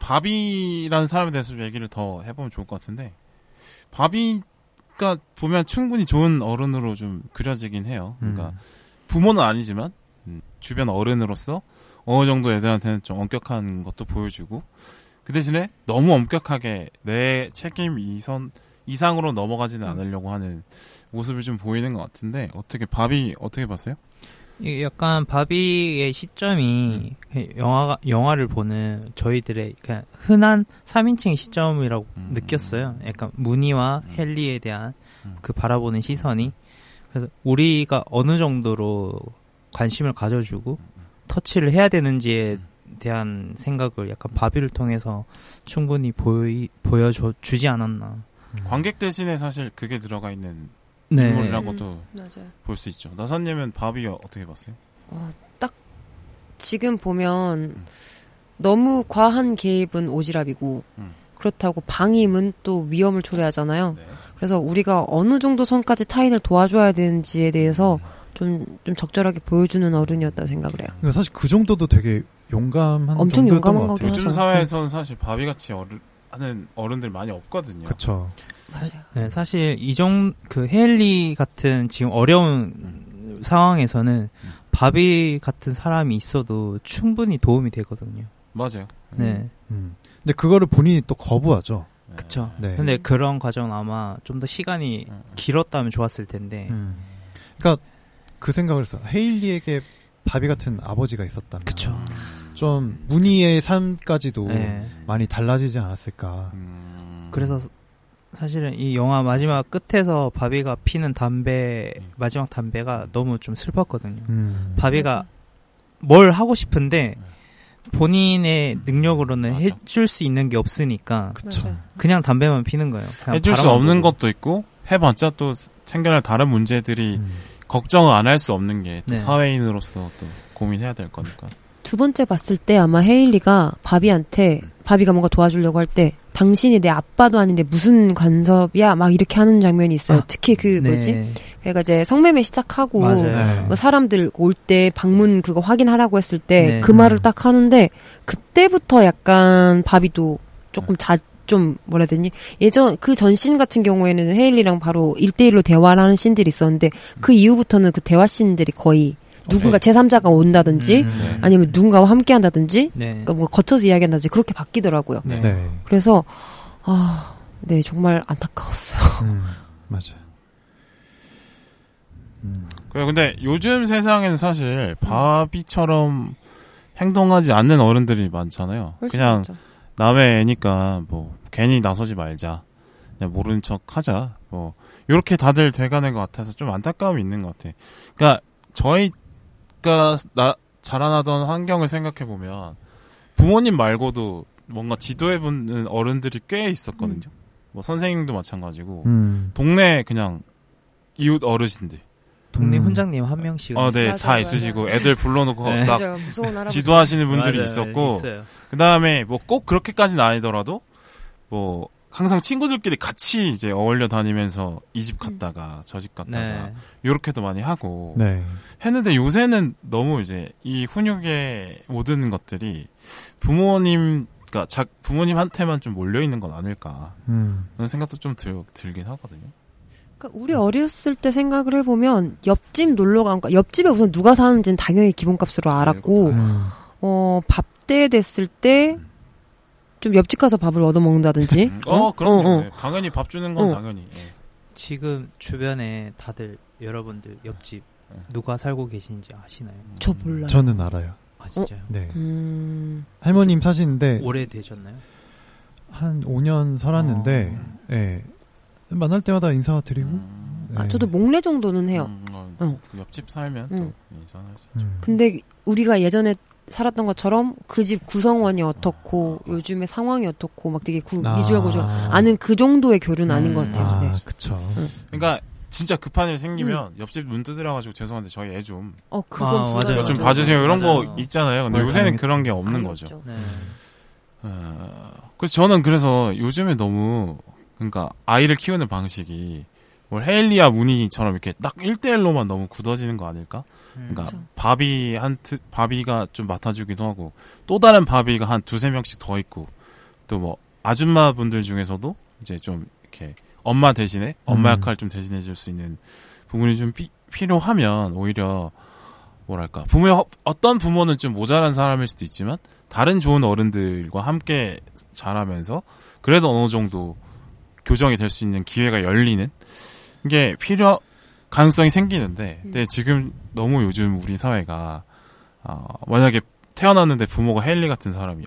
바비라는 사람에 대해서 좀 얘기를 더 해보면 좋을 것 같은데 바비가 보면 충분히 좋은 어른으로 좀 그려지긴 해요. 그러니까 음. 부모는 아니지만 음, 주변 어른으로서 어느 정도 애들한테는 좀 엄격한 것도 보여주고 그 대신에 너무 엄격하게 내 책임 이선 이상으로 넘어가지는 않으려고 하는 모습을 좀 보이는 것 같은데 어떻게 바비 어떻게 봤어요? 약간 바비의 시점이 영화가 영화를 보는 저희들의 그냥 흔한 3인칭 시점이라고 음. 느꼈어요. 약간 무늬와 음. 헨리에 대한 음. 그 바라보는 시선이 그래서 우리가 어느 정도로 관심을 가져주고 터치를 해야 되는지에 대한 생각을 약간 바비를 통해서 충분히 보이 보여줘 주지 않았나. 관객 대신에 사실 그게 들어가 있는 네. 인물이라고도 맞아요. 볼수 있죠. 나사님은 바비 어떻게 봤어요? 어, 딱 지금 보면 너무 과한 개입은 오지랖이고 음. 그렇다고 방임은 또 위험을 초래하잖아요. 네. 그래서 우리가 어느 정도 선까지 타인을 도와줘야 되는지에 대해서 좀, 좀 적절하게 보여주는 어른이었다고 생각을 해요. 그러니까 사실 그 정도도 되게 용감한 엄청 정도였던 용감한 것 같아요. 거긴 요즘. 사회에서는 사실 바비같이 어른 하는 어른들 많이 없거든요. 그쵸. 맞아요. 네, 사실 이종 그 헤일리 같은 지금 어려운 상황에서는 바비 같은 사람이 있어도 충분히 도움이 되거든요. 맞아요. 네, 음. 근데 그거를 본인이 또 거부하죠. 그쵸. 네. 근데 그런 과정은 아마 좀 더 시간이 음. 길었다면 좋았을 텐데. 음. 그러니까 그 생각을 했어. 헤일리에게 바비 같은 아버지가 있었다면 그쵸. 좀 무늬의 삶까지도 네. 많이 달라지지 않았을까. 음. 그래서 사실은 이 영화 마지막 끝에서 바비가 피는 담배 음. 마지막 담배가 너무 좀 슬펐거든요. 음. 바비가 뭘 하고 싶은데 본인의 능력으로는 맞아. 해줄 수 있는 게 없으니까 그쵸. 그냥 담배만 피는 거예요. 그냥 해줄 수 없는 보고. 것도 있고 해봤자 또 챙겨낼 다른 문제들이 음. 걱정을 안 할 수 없는 게또 네. 사회인으로서 또 고민해야 될 거니까. 두 번째 봤을 때 아마 헤일리가 바비한테 바비가 뭔가 도와주려고 할 때 당신이 내 아빠도 아닌데 무슨 간섭이야 막 이렇게 하는 장면이 있어요. 아, 특히 그 네. 뭐지? 그러니까 이제 성매매 시작하고 맞아요. 네. 뭐 사람들 올 때 방문 그거 확인하라고 했을 때 네. 그 말을 딱 하는데 그때부터 약간 바비도 조금 자 좀 뭐라 해야 되니 예전 그 전신 같은 경우에는 헤일리랑 바로 1대1로 대화를 하는 씬들이 있었는데 그 이후부터는 그 대화 씬들이 거의 누군가 제3자가 온다든지 음. 네. 아니면 누군가와 함께 한다든지 네. 그러니까 뭔가 거쳐서 이야기한다든지 그렇게 바뀌더라고요. 네. 네. 그래서 아, 네 정말 안타까웠어요. 음. 맞아요. 음. 그래 근데 요즘 세상에는 사실 바비처럼 행동하지 않는 어른들이 많잖아요. 그냥 낫죠. 남의 애니까 뭐 괜히 나서지 말자. 그냥 모르는 척 하자. 뭐 요렇게 다들 돼가는 것 같아서 좀 안타까움이 있는 것 같아. 그러니까 저희 가 나 자라나던 환경을 생각해 보면 부모님 말고도 뭔가 지도해 보는 어른들이 꽤 있었거든요. 뭐 선생님도 마찬가지고 음. 동네 그냥 이웃 어르신들. 독립 음. 훈장님 한 명씩. 어, 네, 맞아, 다 맞아. 있으시고 애들 불러놓고 네. 딱. 지도하시는 분들이 맞아요. 있었고. 그 다음에 뭐 꼭 그렇게까지는 아니더라도 뭐 항상 친구들끼리 같이 이제 어울려 다니면서 이 집 갔다가 저 집 갔다가 네. 요렇게도 많이 하고 네. 했는데 요새는 너무 이제 이 훈육의 모든 것들이 부모님 그러니까 자, 부모님한테만 좀 몰려 있는 건 아닐까 음. 그런 생각도 좀 들, 들긴 하거든요. 그러니까 우리 어렸을 때 생각을 해보면 옆집 놀러 간, 그러니까 옆집에 우선 누가 사는지는 당연히 기본값으로 알았고, 음. 어, 밥 때 됐을 때, 좀 옆집 가서 밥을 얻어 먹는다든지. 음, 어, 그럼 어, 어. 네. 당연히 밥 주는 건 어. 당연히. 예. 지금 주변에 다들 여러분들 옆집 네. 누가 살고 계신지 아시나요? 저 몰라요. 저는 알아요. 아 진짜요? 네. 음, 할머님 사시는데 오래 되셨나요? 한 5년 살았는데 어. 예. 만날 때마다 인사드리고 음, 아, 네. 저도 목례 정도는 해요. 음, 어, 어. 그 옆집 살면 응. 또 인사할 수 있죠. 음. 근데 우리가 예전에 살았던 것처럼 그 집 구성원이 어떻고, 요즘의 상황이 어떻고, 막 되게 구, 아. 미주알 고조 아는 그 정도의 교류는 아닌 것 음. 같아요. 아, 네. 그쵸. 그러니까 진짜 급한 일 생기면 옆집 문 두드려가지고 죄송한데 저희 애좀좀 어, 그건 아, 맞아요. 맞아요. 봐주세요 이런 맞아요. 거 있잖아요. 근데 맞아요. 요새는 그런 게 없는 거죠. 없죠. 네. 어, 그래서 저는 그래서 요즘에 너무 그러니까 아이를 키우는 방식이 뭐 헤일리아 무늬처럼 이렇게 딱 1대1로만 너무 굳어지는 거 아닐까? 그러니까 그쵸. 바비 한 트, 바비가 좀 맡아주기도 하고 또 다른 바비가 한 두세 명씩 더 있고 또 뭐 아줌마 분들 중에서도 이제 좀 이렇게 엄마 대신에 엄마 음. 역할 좀 대신해 줄 수 있는 부분이 좀 피- 필요하면 오히려 뭐랄까 부모의 허- 어떤 부모는 좀 모자란 사람일 수도 있지만 다른 좋은 어른들과 함께 자라면서 그래도 어느 정도 교정이 될 수 있는 기회가 열리는 게 필요 가능성이 생기는데 근데 지금 너무 요즘 우리 사회가 아, 만약에 태어났는데 부모가 헨리 같은 사람이야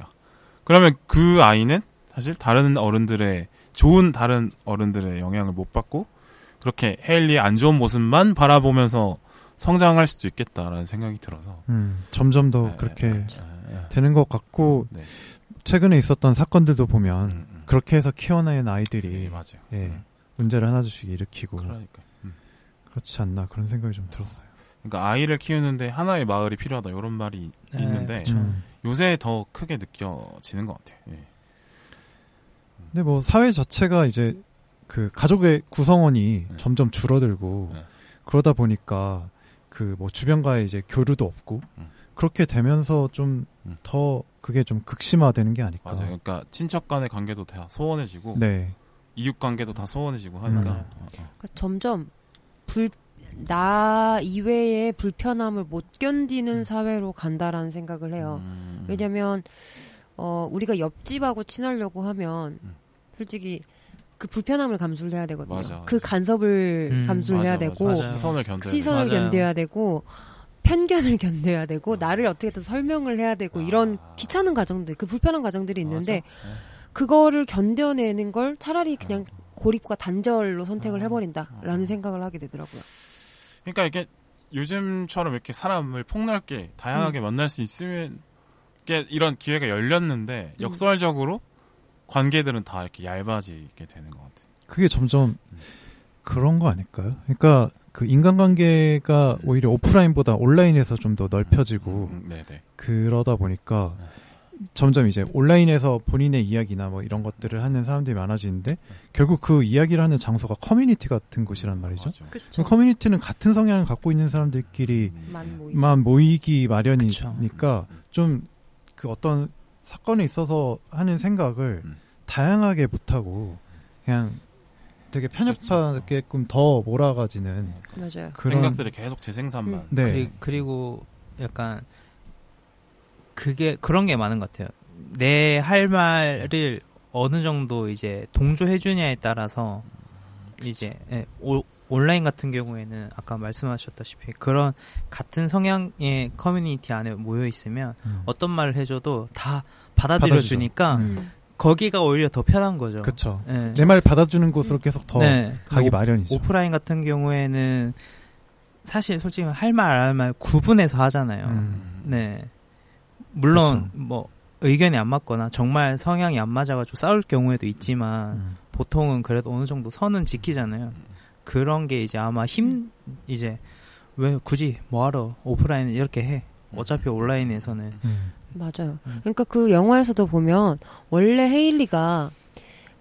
그러면 그 아이는 사실 다른 어른들의 좋은 다른 어른들의 영향을 못 받고 그렇게 헤일리의 안 좋은 모습만 바라보면서 성장할 수도 있겠다라는 생각이 들어서 음, 점점 더 네, 그렇게 네, 네. 되는 것 같고 네. 최근에 있었던 사건들도 보면 음, 음. 그렇게 해서 키워낸 네, 아이들이 맞아요. 예, 음, 문제를 하나둘씩 일으키고 그러니까. 음. 그렇지 않나 그런 생각이 좀 들었어요. 그러니까 아이를 키우는데 하나의 마을이 필요하다 이런 말이 네, 있는데. 음. 요새 더 크게 느껴지는 것 같아요. 예. 근데 뭐 사회 자체가 이제 그 가족의 구성원이 네. 점점 줄어들고 네. 그러다 보니까 그 뭐 주변과의 이제 교류도 없고 음. 그렇게 되면서 좀 음. 더 그게 좀 극심화되는 게 아닐까. 맞아요. 그러니까 친척 간의 관계도 다 소원해지고 네. 이웃 관계도 다 소원해지고 하니까 맞아요. 어, 어. 그러니까 점점 불, 나 이외의 불편함을 못 견디는 사회로 간다라는 생각을 해요. 음, 왜냐면, 어, 우리가 옆집하고 친하려고 하면, 음. 솔직히, 그 불편함을 감수를 해야 되거든요. 맞아, 그 맞아. 간섭을 음, 감수를 맞아, 해야 맞아. 되고, 맞아요. 시선을 견뎌야 시선을. 견뎌야 되고, 편견을 견뎌야 되고, 나를 어떻게든 설명을 해야 되고, 이런 아. 귀찮은 과정들, 그 불편한 과정들이 있는데, 맞아. 어. 그거를 견뎌내는 걸 차라리 그냥 고립과 단절로 선택을 아. 해버린다라는 아. 생각을 하게 되더라고요. 그러니까 이게 요즘처럼 이렇게 사람을 폭넓게 다양하게 음. 만날 수 있으면 이런 기회가 열렸는데 음. 역설적으로 관계들은 다 이렇게 얇아지게 되는 것 같아요. 그게 점점 음. 그런 거 아닐까요? 그러니까 그 인간관계가 오히려 오프라인보다 온라인에서 좀 더 넓혀지고 음, 네네. 그러다 보니까 네. 점점 이제 온라인에서 본인의 이야기나 뭐 이런 것들을 하는 사람들이 많아지는데 결국 그 이야기를 하는 장소가 커뮤니티 같은 곳이란 말이죠. 그럼 커뮤니티는 같은 성향을 갖고 있는 사람들끼리 음. 만 모이. 만 모이기. 마련이니까 좀 그 어떤 사건에 있어서 하는 생각을 음. 다양하게 못하고 그냥 되게 편협하게끔 더 몰아가지는 맞아요. 그런 생각들이 계속 재생산만. 음. 네 그리, 그리고 약간 그게 그런 게 많은 것 같아요. 내 할 말을 어느 정도 이제 동조해 주냐에 따라서 이제 예, 오- 온라인 같은 경우에는 아까 말씀하셨다시피 그런 같은 성향의 커뮤니티 안에 모여 있으면 음. 어떤 말을 해줘도 다 받아들여 주니까 음. 음. 거기가 오히려 더 편한 거죠. 그쵸 예. 내말 받아주는 곳으로 계속 더 네. 가기 오- 마련이죠. 오프라인 같은 경우에는 사실 솔직히 할 말 안 할 말 구분해서 하잖아요. 음. 네. 물론 그렇죠. 뭐 의견이 안 맞거나 정말 성향이 안 맞아가지고 싸울 경우에도 있지만 음. 보통은 그래도 어느 정도 선은 지키잖아요. 그런 게 이제 아마 힘 이제 왜 굳이 뭐하러 오프라인 이렇게 해? 어차피 온라인에서는 음. 맞아요. 음. 그러니까 그 영화에서도 보면 원래 헤일리가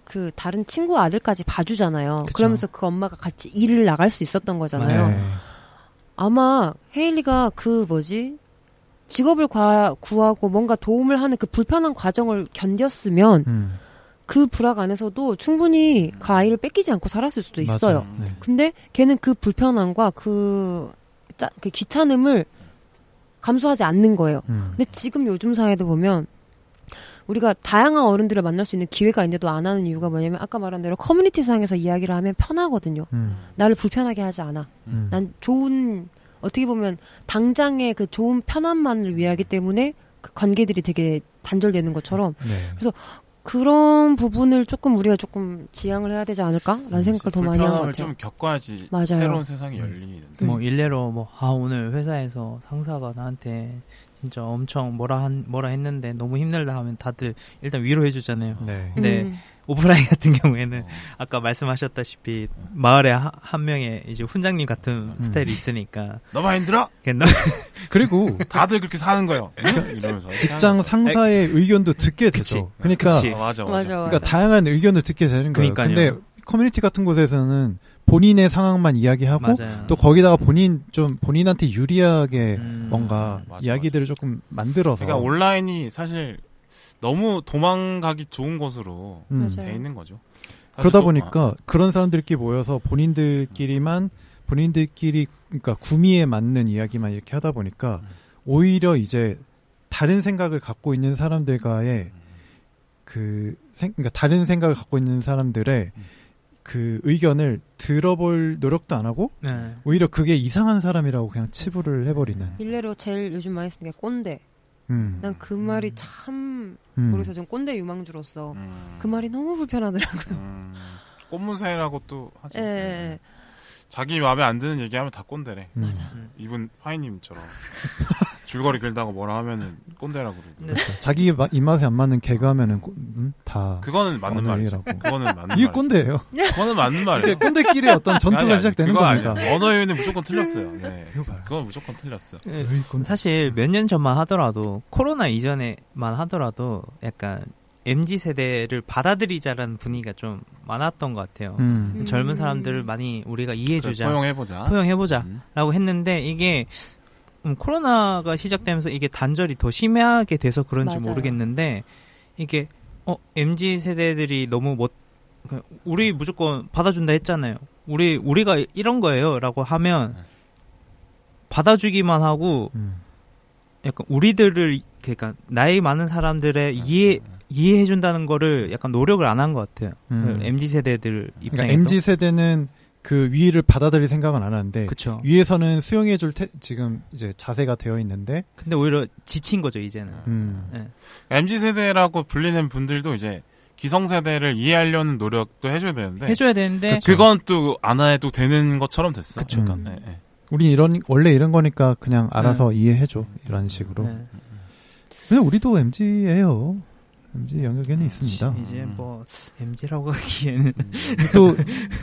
그 다른 친구 아들까지 봐주잖아요. 그쵸. 그러면서 그 엄마가 같이 일을 나갈 수 있었던 거잖아요. 네. 아마 헤일리가 그 뭐지 직업을 과- 구하고 뭔가 도움을 하는 그 불편한 과정을 견뎠으면 음. 그 불악 안에서도 충분히 그 아이를 뺏기지 않고 살았을 수도 있어요. 네. 근데 걔는 그 불편함과 그, 짜, 그 귀찮음을 감수하지 않는 거예요. 음. 근데 지금 요즘 사회도 보면 우리가 다양한 어른들을 만날 수 있는 기회가 있는데도 안 하는 이유가 뭐냐면 아까 말한 대로 커뮤니티 상에서 이야기를 하면 편하거든요. 음. 나를 불편하게 하지 않아. 음. 난 좋은 어떻게 보면 당장의 그 좋은 편함만을 위하기 때문에 그 관계들이 되게 단절되는 것처럼 네. 그런 부분을 조금 우리가 조금 지양을 해야 되지 않을까라는 생각을 더 많이 하는 것 같아요. 좀 겪어야지 맞아요. 새로운 세상이 음. 열리는데. 뭐 일례로 뭐 아 오늘 회사에서 상사가 나한테 진짜 엄청 뭐라 한 뭐라 했는데 너무 힘들다 하면 다들 일단 위로해 주잖아요. 네. 네. 음. 오프라인 같은 경우에는 어. 아까 말씀하셨다시피 마을에 하- 한 명의 이제 훈장님 같은 음. 스타일이 있으니까 너만 힘들어? 그리고 다들 그렇게 사는 거요. 이러면서 직장 상사의 의견도 듣게 그치. 되죠. 그러니까 그치. 아, 맞아, 맞아. 맞아, 그러니까 맞아. 다양한 의견을 듣게 되는 거예요. 그러니까요. 근데 커뮤니티 같은 곳에서는 본인의 상황만 이야기하고 맞아요. 또 거기다가 본인 좀 본인한테 유리하게 음. 뭔가 맞아, 이야기들을 조금 만들어서 그러니까 온라인이 사실 너무 도망가기 좋은 곳으로 음. 돼 있는 거죠. 그러다 또- 보니까 그런 사람들끼리 모여서 본인들끼리만 본인들끼리 그러니까 구미에 맞는 이야기만 이렇게 하다 보니까 음. 오히려 이제 다른 생각을 갖고 있는 사람들과의 그 생, 그러니까 다른 생각을 갖고 있는 사람들의 음. 그 의견을 들어볼 노력도 안 하고 네. 오히려 그게 이상한 사람이라고 그냥 치부를 해버리는. 일례로 제일 요즘 많이 쓰는 게 꼰대. 음. 난그 말이 참 음. 모르겠어 좀 꼰대 유망주로서 음, 그 말이 너무 불편하더라고요. 음, 꽃무새라고 또 하죠. 예, 네. 예. 자기 마음에 안 드는 얘기하면 다 꼰대래. 음. 맞아. 이분 파이님처럼 줄거리 길다고 뭐라 하면은 꼰대라고 그러고. 네. 자기 마- 입맛에 안 맞는 개그 하면은 꼰- 음? 다 그거는 맞는 말이죠. 언어이라고. 그거는 맞는 이게 말. 꼰대예요. 그거는 맞는 이게 말이에요. 꼰대끼리 어떤 전투가 아니, 아니, 시작되는 그거 겁니다. 아니에요. 언어유는 무조건 틀렸어요. 네. 이거봐요. 그건 무조건 틀렸어. 네. 사실 몇 년 전만 하더라도 코로나 이전에만 하더라도 약간 mz 세대를 받아들이자라는 분위기가 좀 많았던 것 같아요. 음. 음. 젊은 사람들을 많이 우리가 이해해주자, 포용해보자. 포용해보자라고 음. 했는데 이게 음, 코로나가 시작되면서 이게 단절이 더 심하게 돼서 그런지 맞아요. 모르겠는데 이게 어 mz 세대들이 너무 못 그, 우리 무조건 받아준다 했잖아요. 우리 우리가 이런 거예요라고 하면 네. 받아주기만 하고 음. 약간 우리들을 그러니까 나이 많은 사람들의 이해 이해해 준다는 거를 약간 노력을 안 한 것 같아요. 음. 그 mz 세대들 그러니까 입장에서. MZ 세대는 그 위를 받아들일 생각은 안 하는데 그쵸. 위에서는 수용해줄 테, 지금 이제 자세가 되어 있는데 근데 오히려 지친 거죠 이제는. 음. 네. MZ 세대라고 불리는 분들도 이제 기성 세대를 이해하려는 노력도 해줘야 되는데 해줘야 되는데 그쵸. 그건 또 안 해도 되는 것처럼 됐어. 그쵸. 그러니까, 네, 네. 우리 이런 원래 이런 거니까 그냥 알아서 이해해줘 이런 식으로. 네. 근데 우리도 MZ예요. MZ 영역에는 있습니다. 이제 뭐 mz라고 하기에는 또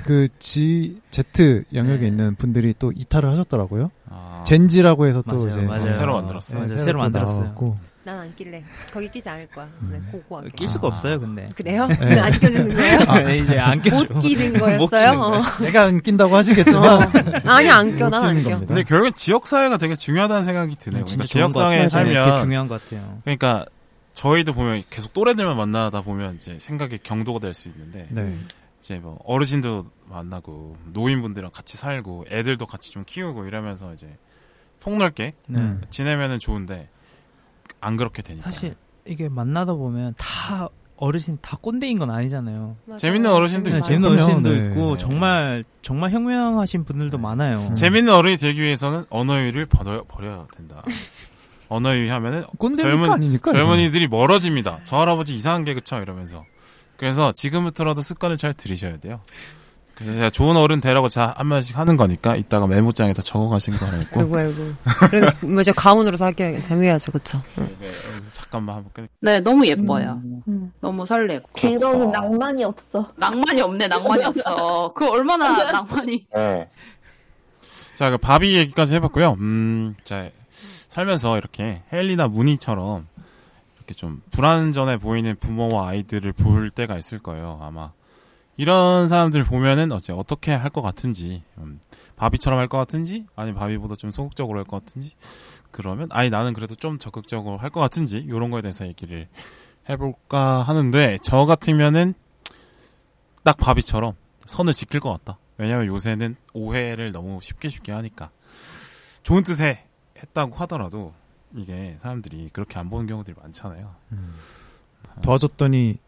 그 G, Z 영역에 네. 있는 분들이 또 이탈을 하셨더라고요. 아, 젠지라고 해서 또 맞아요, 이제 맞아요. 새로 만들었어요. 네, 맞아요, 새로, 새로 또 만들었어요. 난 안 낄래. 거기 끼지 않을 거야. 음. 네, 고고하게. 낄 수가 아. 없어요 근데. 그래요? 네. 안 껴주는 거예요? 이제 안 껴줘. 못 끼는 못 거였어요? 거야. 어. 내가 안 낀다고 어. 하시겠지만 아니 안 껴, 못난안 껴. 겁니다. 근데 결국엔 지역사회가 되게 중요하다는 생각이 드네요. 진짜 그러니까 지역사회에 살면 중요한 것 같아요. 그러니까 저희도 보면 계속 또래들만 만나다 보면 이제 생각의 경도가 될 수 있는데 네. 이제 뭐 어르신도 만나고 노인분들이랑 같이 살고 애들도 같이 좀 키우고 이러면서 이제 폭넓게 네. 음. 지내면은 좋은데 안 그렇게 되니까 사실 이게 만나다 보면 다 어르신 다 꼰대인 건 아니잖아요. 맞아요. 재밌는 어르신도 네, 있어요. 재밌는. 어르신도 네. 있고 네. 정말 정말 혁명하신 분들도 네. 많아요. 음. 재밌는 어른이 되기 위해서는 언어유를 버려, 버려야 된다. 언어유희 하면은 꼰대니까 젊은- 아니니까. 젊은이들이 멀어집니다. 저 할아버지 이상한 개그 쳐 이러면서. 그래서 지금부터라도 습관을 잘 들이셔야 돼요. 그래서 제가 좋은 어른 되라고 자 한 마디씩 하는 거니까 이따가 메모장에다 적어가신 거 하나 있고. 아이고 아이고. 가운으로 사귀어야 재미야죠, 그쵸? 응. 네, 여기서 잠깐만 한번 끊. 네, 너무 예뻐요. 음. 너무 설레고. 길어는 낭만이 없어. 낭만이 없네, 낭만이 없어. 그 얼마나 낭만이. 자, 그 바비 얘기까지 해봤고요. 음, 자 살면서 이렇게 헬리나 무니처럼 이렇게 좀 불안전해 보이는 부모와 아이들을 볼 때가 있을 거예요. 아마 이런 사람들 보면은 어째 어떻게 할 것 같은지, 음, 바비처럼 할 것 같은지, 아니 면 바비보다 좀 소극적으로 할 것 같은지, 그러면 아니 나는 그래도 좀 적극적으로 할 것 같은지 이런 거에 대해서 얘기를 해볼까 하는데 저 같으면은 딱 바비처럼 선을 지킬 것 같다. 왜냐면 요새는 오해를 너무 쉽게 쉽게 하니까 좋은 뜻에 했다고 하더라도 이게 사람들이 그렇게 안 보는 경우들이 많잖아요. 음. 도와줬더니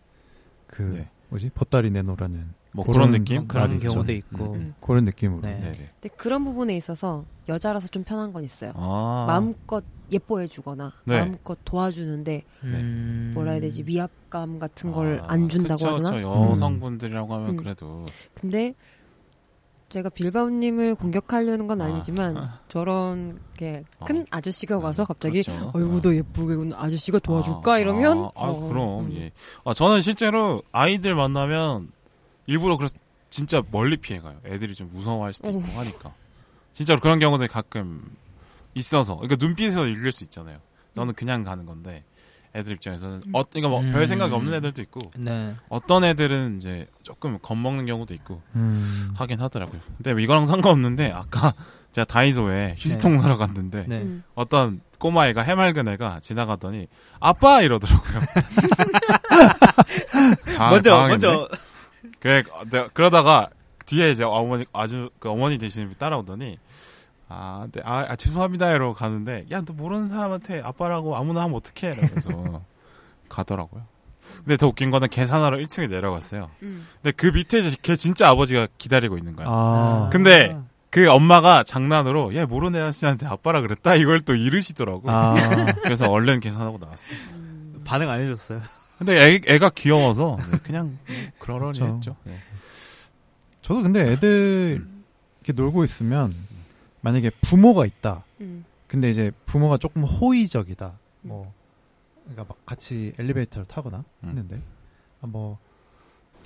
그 네. 뭐지 보따리 내놓으라는 뭐 그런 그런 느낌? 그런. 경우도 있고. 음, 그런 느낌으로. 네. 네네. 근데 그런 부분에 있어서 여자라서 좀 편한 건 있어요. 아, 마음껏 예뻐해주거나 네. 마음껏 도와주는데 음... 뭐라 해야 되지 위압감 같은 걸 아, 안 준다고 그쵸, 하나? 그쵸. 여성분들이라고 하면 음. 그래도 근데 제가 빌바오님을 공격하려는 건 아. 아니지만 저런 게큰 어. 아저씨가 와서 갑자기 그렇죠. 어이구 너 예쁘게 군 아저씨가 도와줄까 아, 이러면 아, 아, 어, 그럼 음. 예. 아, 저는 실제로 아이들 만나면 일부러 그래서 진짜 멀리 피해가요. 애들이 좀 무서워할 수도 있고 하니까 진짜로 그런 경우들이 가끔 있어서 그러니까 눈빛에서 읽을 수 있잖아요. 너는 그냥 가는 건데 애들 입장에서는 어, 그러니까 뭐별 음. 생각이 없는 애들도 있고 네. 어떤 애들은 이제 조금 겁먹는 경우도 있고 음. 하긴 하더라고요. 근데 뭐 이거랑 상관없는데 아까 제가 다이소에 휴지통 사러 갔는데 네. 음. 어떤 꼬마애가 해맑은 애가 지나가더니 아빠 이러더라고요. 당- 먼저 당황했네. 먼저 그래, 내가 그러다가 뒤에 이제 어머니 아주 그 어머니 되시는 분이 따라오더니 아, 네, 아, 아, 죄송합니다 이러고 가는데 야 너 모르는 사람한테 아빠라고 아무나 하면 어떡해 이러면서 가더라고요. 근데 더 웃긴 거는 계산하러 1층에 내려갔어요. 음. 근데 그 밑에 이제 걔 진짜 아버지가 기다리고 있는 거야. 아. 근데 그 엄마가 장난으로 야 모르는 아저씨한테 아빠라 그랬다 이걸 또 이르시더라고. 아. 그래서 얼른 계산하고 나왔어요. 반응 안 해줬어요. 근데 애, 애가 귀여워서 네, 그냥 뭐 그러려니 그렇죠. 했죠. 네. 저도 근데 애들 이렇게 놀고 있으면 만약에 부모가 있다. 음. 근데 이제 부모가 조금 호의적이다. 뭐 그러니까 막 같이 엘리베이터를 타거나 음. 했는데 아, 뭐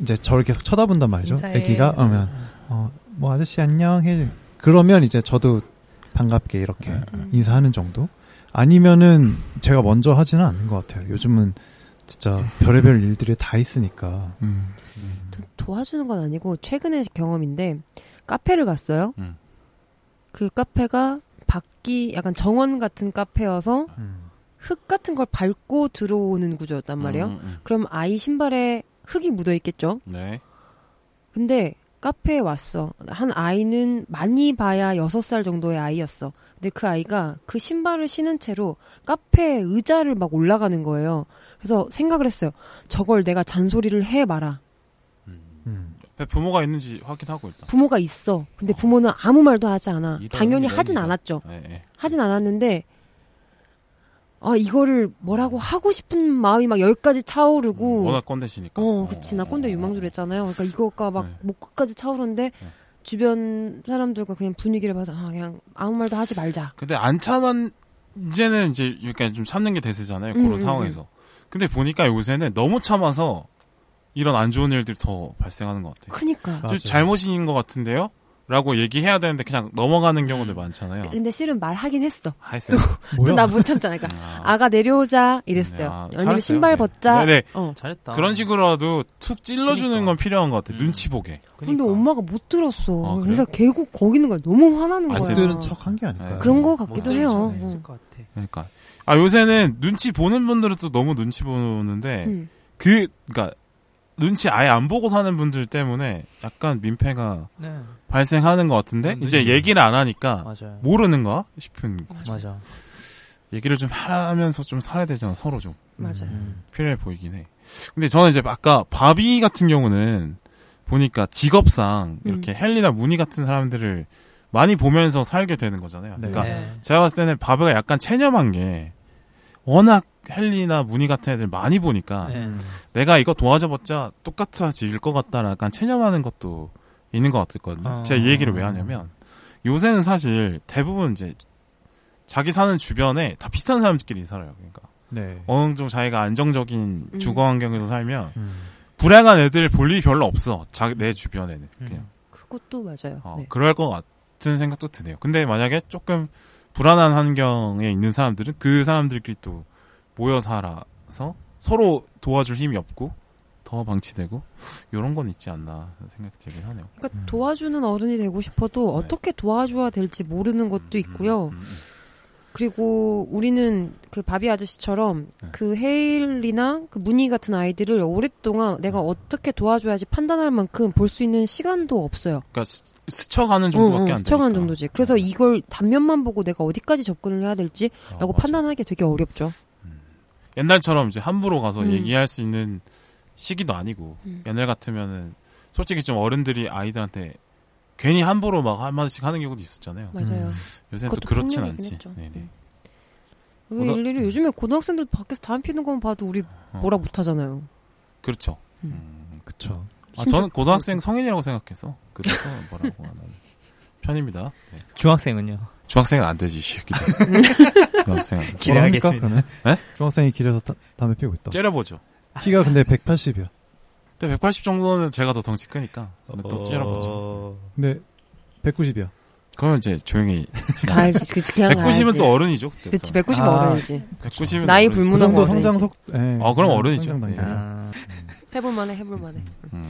이제 저를 계속 쳐다본단 말이죠. 인사해. 애기가 그러면 어 뭐 아저씨 안녕 해 그러면 이제 저도 반갑게 이렇게 음. 인사하는 정도. 아니면은 제가 먼저 하지는 않는 것 같아요. 요즘은 진짜 별의별 일들이 다 있으니까. 음. 도, 도와주는 건 아니고 최근의 경험인데 카페를 갔어요. 음. 그 카페가 밖이 약간 정원 같은 카페여서 음. 흙 같은 걸 밟고 들어오는 구조였단 말이에요. 음, 음, 음. 그럼 아이 신발에 흙이 묻어 있겠죠. 네. 근데 카페에 왔어. 한 아이는 많이 봐야 6살 정도의 아이였어. 근데 그 아이가 그 신발을 신은 채로 카페 의자를 막 올라가는 거예요. 그래서 생각을 했어요. 저걸 내가 잔소리를 해 마라. 음. 부모가 있는지 확인하고 일단. 부모가 있어. 근데 부모는 아무 말도 하지 않아. 당연히 이런, 하진 이런. 않았죠. 예, 예. 하진 않았는데 아 이거를 뭐라고 하고 싶은 마음이 막 여기까지 차오르고 음, 워낙 꼰대시니까. 어 그치 나 꼰대 유망주를 했잖아요. 그러니까 이거가 막 네. 목끝까지 차오르는데 네. 주변 사람들과 그냥 분위기를 봐서 아 그냥 아무 말도 하지 말자. 근데 안 참은 이제는 이제 약간 좀 참는 게 대세잖아요. 음, 그런 음, 상황에서. 근데 보니까 요새는 너무 참아서 이런 안 좋은 일들이 더 발생하는 것 같아요. 저 잘못인 것 같은데요? 라고 얘기해야 되는데 그냥 넘어가는 경우들 많잖아요. 근데 실은 말하긴 했어. 하였어요. 뭐야? 또나 못 참잖아. 그러니까 아 가 내려오자 이랬어요. 아, 아니면 잘했어요. 신발 네. 벗자. 네네. 어. 잘했다. 그런 식으로라도 툭 찔러주는 그러니까. 건 필요한 것 같아. 음. 눈치 보게. 근데 엄마가 못 들었어. 아, 그래요? 그래서 계속 거기 있는 거야. 너무 화나는 아, 거야. 들- 들은 척한 게 아닐까요? 네. 그런 거 같기도 못 해요. 들은 척 했을 응. 것 같아. 그러니까. 아, 요새는 눈치 보는 분들은 또 너무 눈치 보는데, 응. 그, 그니까, 눈치 아예 안 보고 사는 분들 때문에 약간 민폐가 네. 발생하는 것 같은데, 음, 이제. 얘기를 안 하니까, 맞아요. 모르는가? 싶은, 맞아. 얘기를 좀 하면서 좀 살아야 되잖아, 서로 좀. 맞아요. 음. 필요해 보이긴 해. 근데 저는 이제 아까 바비 같은 경우는 보니까 직업상 이렇게 헬리나 무늬 같은 사람들을 많이 보면서 살게 되는 거잖아요. 네. 그러니까 네. 제가 봤을 때는 바비가 약간 체념한 게 워낙 헬리나 무늬 같은 애들 많이 보니까 네. 내가 이거 도와줘봤자 똑같아질 것 같다는 약간 체념하는 것도 있는 것 같거든요. 아. 제가 이 얘기를 왜 하냐면 요새는 사실 대부분 이제 자기 사는 주변에 다 비슷한 사람들끼리 살아요. 그러니까 네. 어느 정도 자기가 안정적인 음. 주거 환경에서 살면 음. 불행한 애들 볼 일이 별로 없어. 자, 내 주변에는 그냥 그것도 맞아요. 어, 네. 그럴 것 같은 생각도 드네요. 근데 만약에 조금 불안한 환경에 있는 사람들은 그 사람들끼리 또 모여 살아서 서로 도와줄 힘이 없고 더 방치되고 이런 건 있지 않나 생각이 들긴 하네요. 그러니까 도와주는 어른이 되고 싶어도 네. 어떻게 도와줘야 될지 모르는 것도 있고요. 음, 음, 음. 그리고 우리는 그 바비 아저씨처럼 네. 그 헤일이나 그 무늬 같은 아이들을 오랫동안 내가 어떻게 도와줘야지 판단할 만큼 볼 수 있는 시간도 없어요. 그러니까 스, 스쳐가는 정도밖에 어, 어, 안 스쳐가는 되니까. 정도지. 그래서 이걸 단면만 보고 내가 어디까지 접근을 해야 될지 어, 라고 맞아. 판단하기 되게 어렵죠. 옛날처럼 이제 함부로 가서 음. 얘기할 수 있는 시기도 아니고 음. 옛날 같으면은 솔직히 좀 어른들이 아이들한테 괜히 함부로 막 한마디씩 하는 경우도 있었잖아요. 맞아요. 요새는 또 그렇진 않지. 네네. 음. 왜 고등- 일일이 요즘에 고등학생들 밖에서 담배 피는 것만 봐도 우리 어. 뭐라 못 하잖아요. 그렇죠. 음. 음, 그쵸. 아, 저는 고등학생 성인이라고 생각해서 그래서 뭐라고 하는 편입니다. 네. 중학생은요? 중학생은 안 되지, 이 새끼들. 중학생은. 기대하겠습니다. 합니까, 그러면? 네? 중학생이 길에서 다- 담배 피우고 있다. 째려보죠. 키가 근데 180이야. 근데 180 정도는 제가 더 덩치 크니까 또 째려보죠. 어... 근데 190이야. 그러면 이제 조용히 다 지나. 알지. 그 그냥 190은 가야지. 또 어른이죠. 그치, 그때부터. 190 아. 어른이지. 190은 나이. 그 불문하고 정도 어른이지. 성장 속, 예. 아, 그럼 어른이죠. 예. 아, 해볼만해, 해볼만해. 음.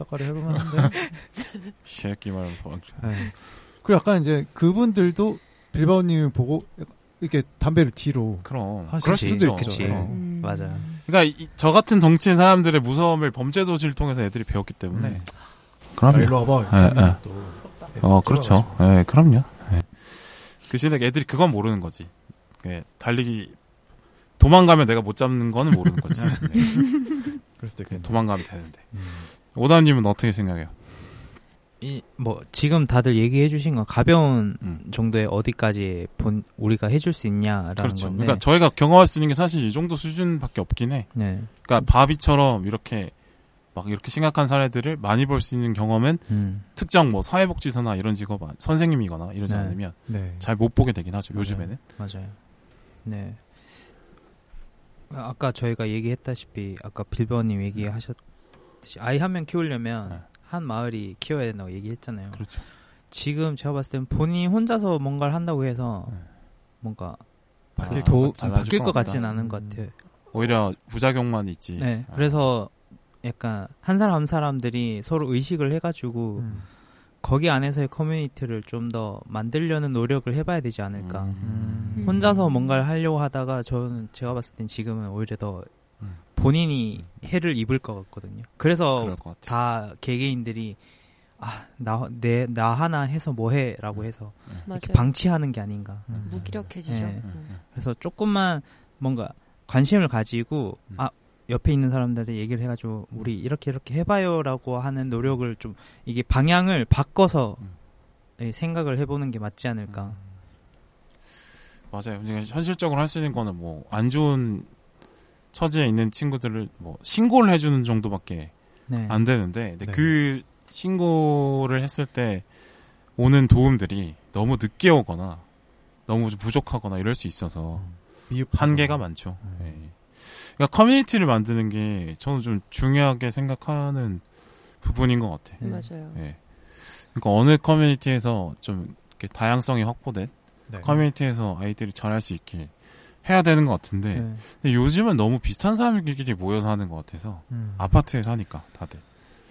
해보면 하는데. 새끼 말하면 더 예. 그리고 약간 이제 그분들도 빌바오님을 보고 이렇게 담배를 뒤로 그럼 그럴 수도. 있겠죠. 그치. 어. 음. 맞아요. 그러니까 이- 저 같은 덩치의 사람들의 무서움을 범죄 도시를 통해서 애들이 배웠기 때문에 음. 아, 그럼요. 일로 와봐. 예, 예. 또. 어, 그렇죠. 예, 그럼요. 예. 그 시대 애들이 그건 모르는 거지. 예, 달리기 도망가면 내가 못 잡는 거는 모르는 거지. 네. 그럴 수도 있겠네. 도망가면 되는데. 음. 오다님은 어떻게 생각해요? 이, 뭐, 지금 다들 얘기해 주신 건 가벼운 음. 정도의 어디까지 본, 우리가 해줄 수 있냐라는 그렇죠. 건데. 그러니까 저희가 경험할 수 있는 게 사실 이 정도 수준밖에 없긴 해. 네. 그러니까 바비처럼 이렇게 막 이렇게 심각한 사례들을 많이 볼 수 있는 경험은 음. 특정 뭐 사회복지사나 이런 직업 안- 선생님이거나 이러지 네. 않으면 네. 잘못 보게 되긴 하죠. 요즘에는. 맞아요. 네. 아, 아까 저희가 얘기했다시피 아까 빌버님 얘기하셨듯이 아이 한 명 키우려면 네. 한 마을이 키워야 된다고 얘기했잖아요. 그렇죠. 지금 제가 봤을 때는 본인이 혼자서 뭔가를 한다고 해서 네. 뭔가 바뀔 그 도, 것- 바뀔 것 같다. 같지는 않은 것 음. 같아요. 오히려 부작용만 있지. 네. 아. 그래서 약간 한 사람 한 사람들이 서로 의식을 해가지고 음. 거기 안에서의 커뮤니티를 좀 더 만들려는 노력을 해봐야 되지 않을까. 음. 음. 혼자서 뭔가를 하려고 하다가 저는 제가 봤을 땐 지금은 오히려 더 음. 본인이 해를 입을 것 같거든요. 그래서 것. 다 개개인들이 아, 나, 내, 나 하나 해서 뭐 해? 라고 해서. 이렇게 방치하는 게 아닌가. 음. 무기력해지죠. 네. 음. 그래서 조금만 뭔가 관심을 가지고 음. 아, 옆에 있는 사람들한테 얘기를 해가지고 우리 이렇게 이렇게 해봐요라고 하는 노력을 좀 이게 방향을 바꿔서 음. 예, 생각을 해보는 게 맞지 않을까. 맞아요. 그러니까 현실적으로 할 수 있는 거는 뭐 안 좋은 처지에 있는 친구들을 뭐 신고를 해주는 정도밖에 네. 안 되는데 근데 네. 그 신고를 했을 때 오는 도움들이 너무 늦게 오거나 너무 좀 부족하거나 이럴 수 있어서 미흡 한계가 많죠. 음. 예. 그러니까 커뮤니티를 만드는 게 저는 좀 중요하게 생각하는 부분인 것 같아요. 네. 맞아요. 예. 그러니까 어느 커뮤니티에서 좀 이렇게 다양성이 확보된 네. 커뮤니티에서 아이들이 잘할 수 있게 해야 되는 것 같은데 네. 근데 요즘은 너무 비슷한 사람들끼리 모여서 하는 것 같아서 음. 아파트에 사니까 다들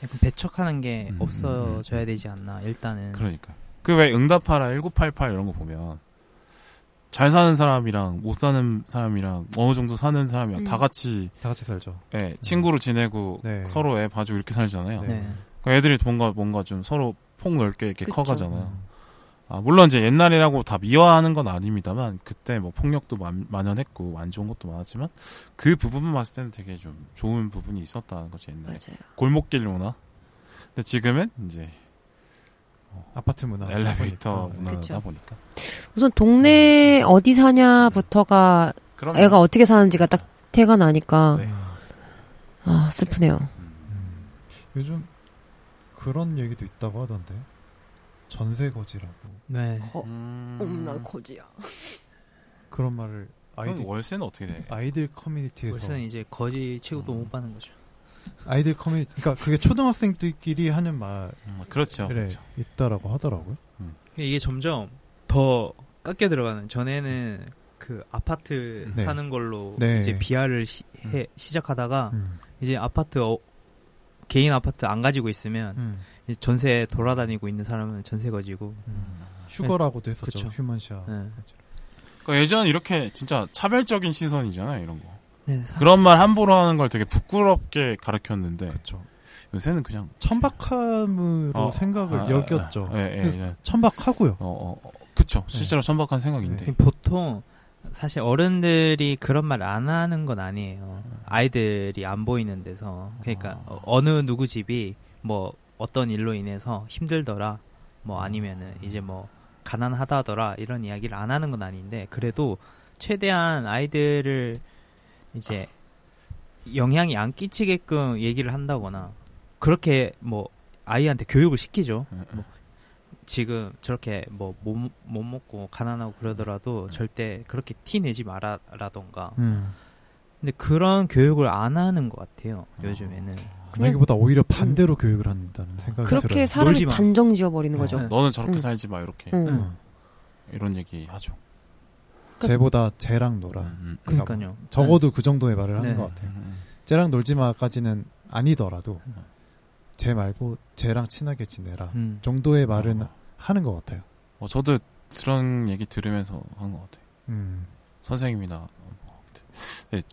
약간 배척하는 게 음, 없어져야 되지 않나 일단은 그러니까 그 왜 응답하라 1988 이런 거 보면 잘 사는 사람이랑 못 사는 사람이랑 어느 정도 사는 사람이랑 음. 다 같이 다 같이 살죠. 예, 친구로 지내고 네. 서로 애 봐주고 이렇게 살잖아요. 네. 네. 그러니까 애들이 뭔가 뭔가 좀 서로 폭 넓게 이렇게 그쵸. 커가잖아요. 음. 아, 물론 이제 옛날이라고 다 미화하는 건 아닙니다만 그때 뭐 폭력도 만, 만연했고 안 좋은 것도 많았지만 그 부분만 봤을 때는 되게 좀 좋은 부분이 있었다는 거죠 옛날에 맞아요. 골목길 문화. 근데 지금은 이제 아파트 문화. 엘리베이터 보니까. 문화다 그쵸. 보니까. 우선 동네 어디 사냐부터가 그럼 애가 어떻게 사는지가 딱 태가 나니까 네. 아 슬프네요. 음. 요즘 그런 얘기도 있다고 하던데. 전세 거지라고. 네. 음... 거지야. 그런 말을 아이들 월세는 어떻게 돼? 아이들 커뮤니티에서 벌써는 이제 거지 치고도 못 받는 거죠. 아이들 커뮤니티 그러니까 그게 초등학생들끼리 하는 말에 음, 그렇죠. 그렇죠. 있다라고 하더라고요. 이게 점점 더 깎여 들어가는 전에는 그 아파트 네. 사는 걸로 네. 이제 비하를 시, 해, 시작하다가 음. 이제 아파트 어, 개인 아파트 안 가지고 있으면 음. 전세 돌아다니고 있는 사람은 전세 거지고 음. 휴거라고도 했었죠. 그쵸. 휴먼샷. 네. 그러니까 예전 이렇게 진짜 차별적인 시선이잖아요, 이런 거. 네, 사- 그런 말 함부로 하는 걸 되게 부끄럽게 가르쳤는데 그렇죠. 요새는 그냥 천박함으로 어, 생각을 아, 여겼죠. 아, 예, 예, 그래서 예. 천박하고요. 어, 어, 어, 그쵸. 실제로 천박한 생각인데. 보통 사실 어른들이 그런 말 안 하는 건 아니에요. 아이들이 안 보이는 데서 그러니까 어, 어느 누구 집이 뭐 어떤 일로 인해서 힘들더라 뭐 아니면은 이제 뭐 가난하다더라 이런 이야기를 안 하는 건 아닌데 그래도 최대한 아이들을 이제 영향이 안 끼치게끔 얘기를 한다거나 그렇게 뭐 아이한테 교육을 시키죠. 뭐 지금 저렇게 뭐못 못 먹고 가난하고 그러더라도 절대 그렇게 티 내지 마라라던가. 음. 근데 그런 교육을 안 하는 것 같아요. 요즘에는. 그냥 여기보다 오히려 반대로 교육을 한다는 생각이 그렇게 들어요. 마. 단정 지어버리는 어. 거죠. 네. 너는 저렇게 응. 살지 마 이렇게. 어. 이런 얘기 하죠. 쟤보다 쟤랑 놀아. 음, 그러니까 그러니까요. 적어도 그 정도의 말을 하는 네. 것 같아요. 음, 쟤랑 놀지 마까지는 아니더라도 쟤 말고 쟤랑 친하게 지내라 음. 정도의 말은 어. 하는 것 같아요. 어, 저도 그런 얘기 들으면서 한 것 같아요. 음. 선생님이나 뭐, 네,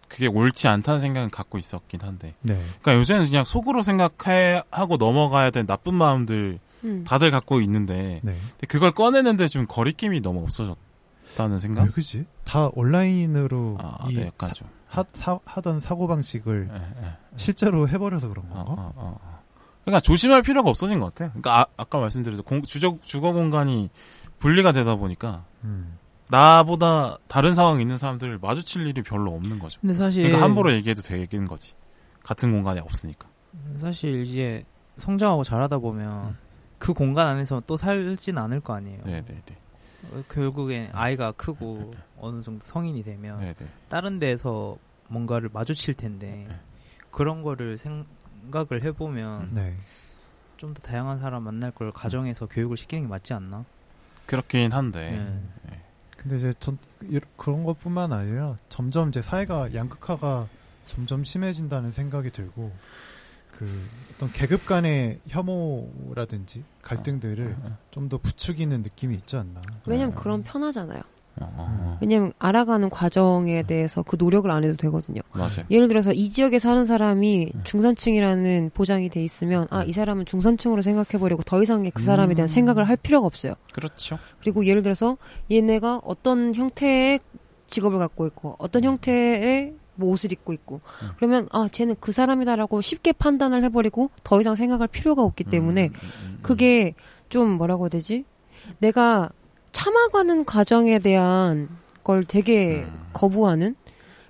그게 옳지 않다는 생각은 갖고 있었긴 한데. 네. 그러니까 요새는 그냥 속으로 생각하고 넘어가야 되는 나쁜 마음들 음. 다들 갖고 있는데 네. 근데 그걸 꺼내는데 좀 거리낌이 너무 없어졌다는 생각? 왜 그지? 다 온라인으로 아, 이 네, 약간 좀. 하, 사, 하던 사고 방식을 예, 예. 실제로 해버려서 그런 어, 건가? 어, 어, 어. 그러니까 조심할 필요가 없어진 것 같아요. 그러니까 아, 까 말씀드린 공, 주저, 주거 공간이 분리가 되다 보니까 음. 나보다 다른 상황에 있는 사람들을 마주칠 일이 별로 없는 거죠. 근데 사실 그러니까 함부로 얘기해도 되는 거지. 같은 공간이 없으니까. 사실 이제 성장하고 자라다 보면 그 공간 안에서 또 살진 않을 거 아니에요. 네, 네, 네. 어, 결국엔 아이가 크고 어느 정도 성인이 되면 네, 네. 다른 데서 뭔가를 마주칠 텐데 네. 그런 거를 생각을 해보면 네. 좀더 다양한 사람 만날 걸 가정에서 교육을 시키는 게 맞지 않나? 그렇긴 한데. 네. 근데 이제 전 이- 그런 것뿐만 아니라 점점 이제 사회가 양극화가 점점 심해진다는 생각이 들고 그 어떤 계급 간의 혐오라든지 갈등들을 어, 좀더 부추기는 느낌이 있지 않나. 왜냐면 네. 그런 편하잖아요. 어, 어, 왜냐면 알아가는 과정에 대해서 그 노력을 안 해도 되거든요. 어. 맞아요. 예를 들어서 이 지역에 사는 사람이 네. 중산층이라는 보장이 돼 있으면 아 이 사람은 중산층으로 생각해 버리고 더 이상 그 사람에 대한 음. 생각을 할 필요가 없어요. 그렇죠. 그리고 예를 들어서 얘네가 어떤 형태의 직업을 갖고 있고 어떤 형태의 뭐 옷을 입고 있고 음. 그러면 아 쟤는 그 사람이다라고 쉽게 판단을 해버리고 더 이상 생각할 필요가 없기 때문에 음, 음, 음, 그게 좀 뭐라고 해야 되지? 내가 참아가는 과정에 대한 걸 되게 음. 거부하는?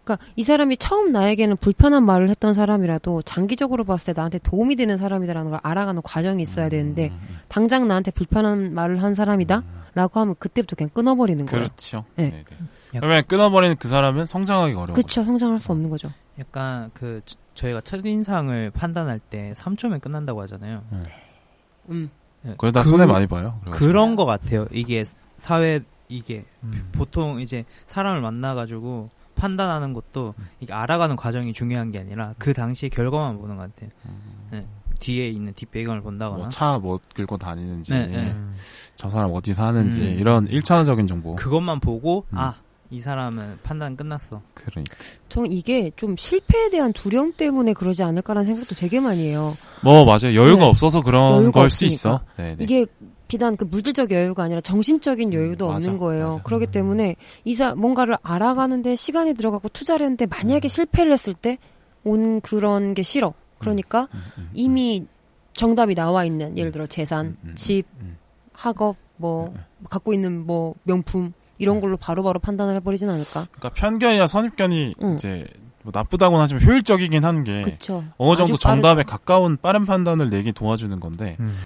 그러니까 이 사람이 처음 나에게는 불편한 말을 했던 사람이라도 장기적으로 봤을 때 나한테 도움이 되는 사람이다라는 걸 알아가는 과정이 있어야 되는데 음, 음, 당장 나한테 불편한 말을 한 사람이다? 라고 하면 그때부터 그냥 끊어버리는 거예요. 그렇죠. 네. 네. 네. 그러면 끊어버리는 그 사람은 성장하기 거죠. 그쵸, 성장할 수 없는 거죠. 약간 그 저- 저희가 첫인상을 판단할 때 3초면 끝난다고 하잖아요. 음. 그러다 그- 손해 많이 봐요. 그래가지고. 그런 거 같아요. 이게 사회 이게 음. 보통 이제 사람을 만나가지고 판단하는 것도 이게 알아가는 과정이 중요한 게 아니라 그 당시의 결과만 보는 것 같아요. 네. 뒤에 있는 뒷배경을 본다거나. 뭐 차 뭐 끌고 다니는지, 네, 네. 음. 저 사람 어디 사는지 음. 이런 일차원적인 정보. 그것만 보고 음. 아 이 사람은 판단 끝났어. 그러니까. 전 이게 좀 실패에 대한 두려움 때문에 그러지 않을까라는 생각도 되게 많이 해요. 뭐 맞아요. 여유가 네. 없어서 그런 걸 수. 있어. 네, 네. 이게 비단 그 물질적 여유가 아니라 정신적인 음, 여유도 맞아, 없는 거예요. 맞아. 그렇기 음. 때문에 이사 뭔가를 알아가는데 시간이 들어가고 투자를 했는데 만약에 실패를 했을 때 온 그런 게 싫어. 그러니까 음, 음, 이미 정답이 나와 있는 예를 들어 재산, 음, 음, 집, 음. 학업, 뭐 네. 갖고 있는 뭐 명품 이런 걸로 바로 바로 판단을 해버리진 않을까. 그러니까 편견이나 선입견이 응. 이제 뭐 나쁘다고는 하지만 효율적이긴 하는 게. 어느 정도. 정답에 가까운 빠른 판단을 내기 도와주는 건데 음.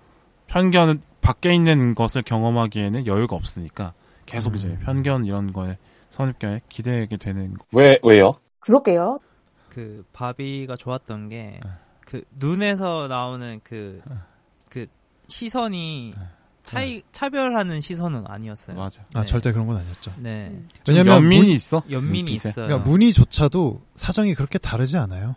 편견은 밖에 있는 것을 경험하기에는 여유가 없으니까 계속 음. 이제 편견 이런 거에 선입견에 기대게 되는 거. 왜, 왜요? 그러게요. 그 바비가 좋았던 게 네. 그 눈에서 나오는 그그 시선이 차이 차별하는 시선은 아니었어요. 맞아. 아 네. 절대 그런 건 아니었죠. 네. 좀 왜냐면 연민이 문- 있어. 연민이. 있어요. 그러니까 문의조차도 사정이 그렇게 다르지 않아요.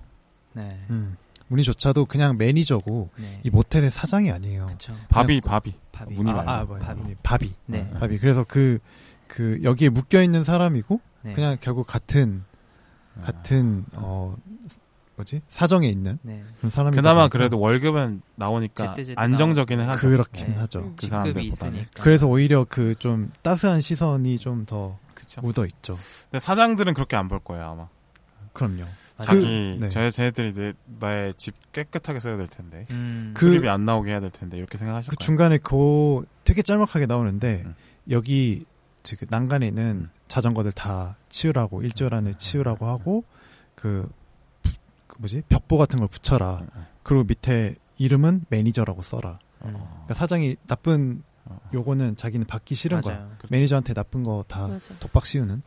네. 음. 문의조차도 그냥 매니저고 네. 이 모텔의 사장이 아니에요. 그쵸. 밥이 밥이. 밥이. 문의 아. 아, 밥이. 문의. 밥이. 네. 밥이. 그래서 그, 그, 여기에 묶여 있는 사람이고, 네. 그냥 결국 같은, 아. 같은, 어, 뭐지? 사정에 있는 네. 그런 사람이. 그나마 그래도 월급은 나오니까 제때 제때 안정적이는 하죠. 그렇긴 네. 하죠. 음. 그 사람들보다는. 있으니까. 그래서 오히려 그 좀 따스한 시선이 좀더 그쵸. 묻어 있죠. 근데 사장들은 그렇게 안 볼 거예요 아마. 그럼요. 자기 네. 저 쟤네들이 내, 나의 집 깨끗하게 써야 될 텐데 음. 그- 수입이 안 나오게 해야 될 텐데 이렇게 생각하실 그 거예요. 중간에 그 되게 짤막하게 나오는데 음. 여기 지금 난간에는 음. 자전거들 다 치우라고 일주일 안에 치우라고 하고 그, 부- 그 뭐지 벽보 같은 걸 붙여라. 음, 음. 그리고 밑에 이름은 매니저라고 써라. 음. 그러니까 사장이 나쁜 어. 요거는 자기는 받기 싫은 거야. 맞아요. 그렇죠. 매니저한테 나쁜 거 다. 독박 씌우는.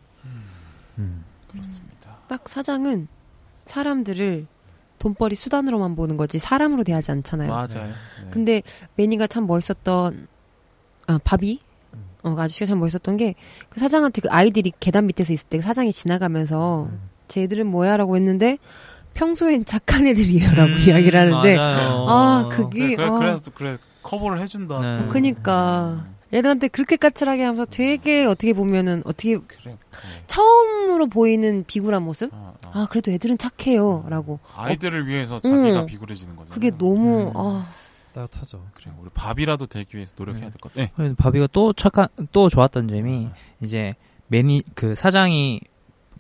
음. 그렇습니다. 딱 사장은 사람들을 돈벌이 수단으로만 보는 거지 사람으로 대하지 않잖아요. 맞아요. 네. 근데 매니가 참 멋있었던 아 바비 음. 어 아저씨가 참 멋있었던 게 그 사장한테 그 아이들이 계단 밑에서 있을 때그 사장이 지나가면서 음. 쟤들은 뭐야라고 했는데 평소엔 착한 애들이야라고 음, 이야기를 하는데 맞아요. 아, 그게- 그래, 그래, 어. 그래서 그래 커버를 해준다. 네. 또. 그니까 애들한테 그렇게 까칠하게 하면서 되게 어떻게 보면은 어떻게 그래. 그래. 처음으로 보이는 비굴한 모습? 어, 어. 아 그래도 애들은 착해요라고 아이들을 위해서 자기가 음. 비굴해지는 거잖아. 그게 너무 음. 아 따뜻하죠. 그래 우리 밥이라도 되기 위해서 노력해야 네. 될것 같아. 네. 바비가 또 착한 또 좋았던 점이 이제 매니 그 사장이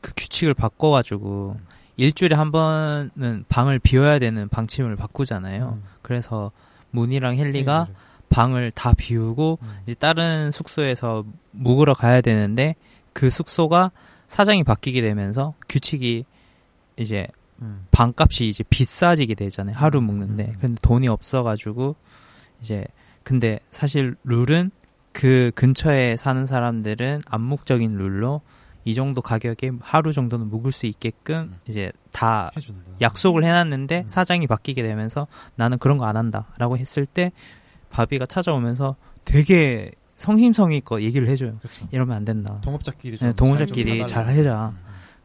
그 규칙을 바꿔가지고 일주일에 한 번은 방을 비워야 되는 방침을 바꾸잖아요. 음. 그래서 문이랑 헨리가 네, 방을 다 비우고 음. 이제 다른 숙소에서 묵으러 가야 되는데 그 숙소가 사장이 바뀌게 되면서 규칙이 이제 음. 방값이 이제 비싸지게 되잖아요. 하루 묵는데. 음. 근데 돈이 없어 가지고 이제 근데 사실 룰은 그 근처에 사는 사람들은 암묵적인 룰로 이 정도 가격에 하루 정도는 묵을 수 있게끔 음. 이제 다 해준다. 약속을 해놨는데 음. 사장이 바뀌게 되면서 나는 그런 거 안 한다라고 했을 때 바비가 찾아오면서 되게 성심성의껏 얘기를 해줘요. 그렇죠. 이러면 안 된다. 동업자끼리 네, 좀 동호자끼리 잘잘좀 해자.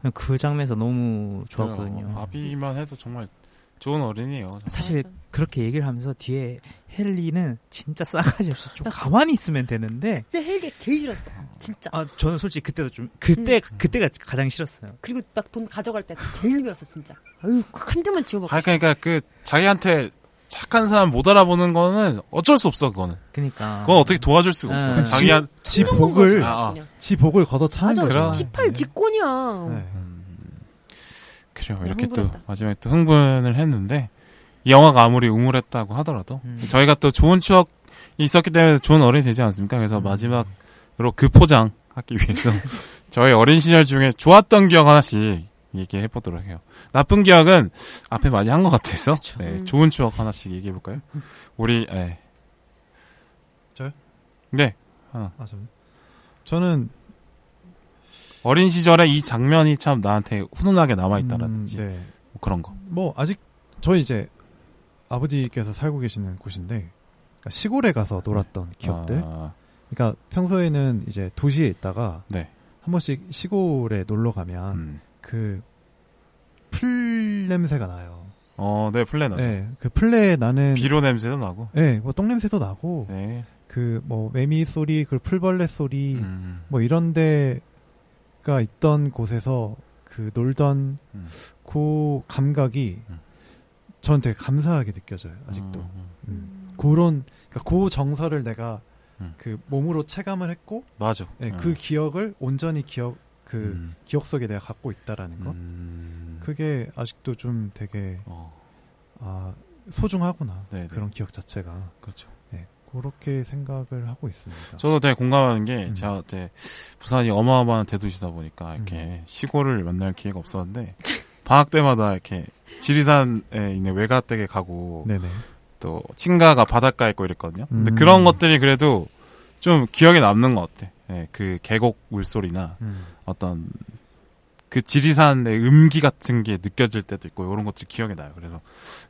음. 그 장면에서 너무 좋았거든요. 어, 밥이만 해도 정말 좋은 어린이에요. 정말. 사실 그렇게 얘기를 하면서 뒤에 헨리는 진짜 싸가지 없이 좀 가만히 있으면 되는데 근데 헬기 제일 싫었어 진짜 아 저는 솔직히 그때도 좀 그때 음. 그때가 가장 싫었어요. 그리고 막 돈 가져갈 때 제일 미웠어 진짜 아유 한 대만 지워먹고 아, 그러니까 그 자기한테 착한 사람 못 알아보는 거는 어쩔 수 없어 그거는. 그니까 그건 어떻게 도와줄 수가 네. 없어. 지- 자기한 지 복을. 지 복을 걷어 차는 맞아 거죠. 그럼. 지팔 지권이야 네. 그래요. 이렇게 또 흥분했다. 마지막에 또 흥분을 했는데 이 영화가 아무리 우물했다고 하더라도 음. 저희가 또 좋은 추억이 있었기 때문에 좋은 어른이 되지 않습니까? 그래서 음. 마지막으로 그 포장하기 위해서 저희 어린 시절 중에 좋았던 기억 하나씩 얘기해 보도록 해요. 나쁜 기억은 앞에 많이 한 것 같아서 네, 음. 좋은 추억 하나씩 얘기해 볼까요? 우리 네. 저요? 네. 아, 저, 저는 어린 시절에 이 장면이 참 나한테 훈훈하게 남아 있다라든지 음, 네. 뭐 그런 거. 뭐 아직 저희 이제 아버지께서 살고 계시는 곳인데 그러니까 시골에 가서 놀았던 기억들. 아, 그러니까 평소에는 이제 도시에 있다가 네. 한 번씩 시골에 놀러 가면 음. 그풀 냄새가 나요. 어, 네, 플랜 나죠. 네, 그 풀내 나는 비료 냄새도 나고. 네, 뭐 똥 냄새도 나고 네. 그 뭐 매미 소리, 그 풀벌레 소리 음. 뭐 이런 데 가 있던 곳에서 그 놀던 음. 그 감각이 음. 저는 되게 감사하게 느껴져요 아직도 음. 음. 그런 그러니까 그 정서를 내가 음. 그 몸으로 체감을 했고 맞아. 네, 음. 그 기억을 온전히 기억 그 음. 기억 속에 내가 갖고 있다라는 거 음. 그게 아직도 좀 되게 어, 아 소중하구나 네네. 그런 기억 자체가 그렇죠. 네, 그렇게 생각을 하고 있습니다. 저도 되게 공감하는 게 음. 제가 이제 부산이 어마어마한 대도시다 보니까 이렇게 음. 시골을 만날 기회가 없었는데 방학 때마다 이렇게 지리산에 있는 외가댁에 가고 네네. 또 친가가 바닷가에 있고 이랬거든요. 근데 음. 그런 것들이 그래도 좀 기억에 남는 것 같아. 예, 그 계곡 물소리나 음. 어떤 그 지리산의 음기 같은 게 느껴질 때도 있고 이런 것들이 기억에 나요. 그래서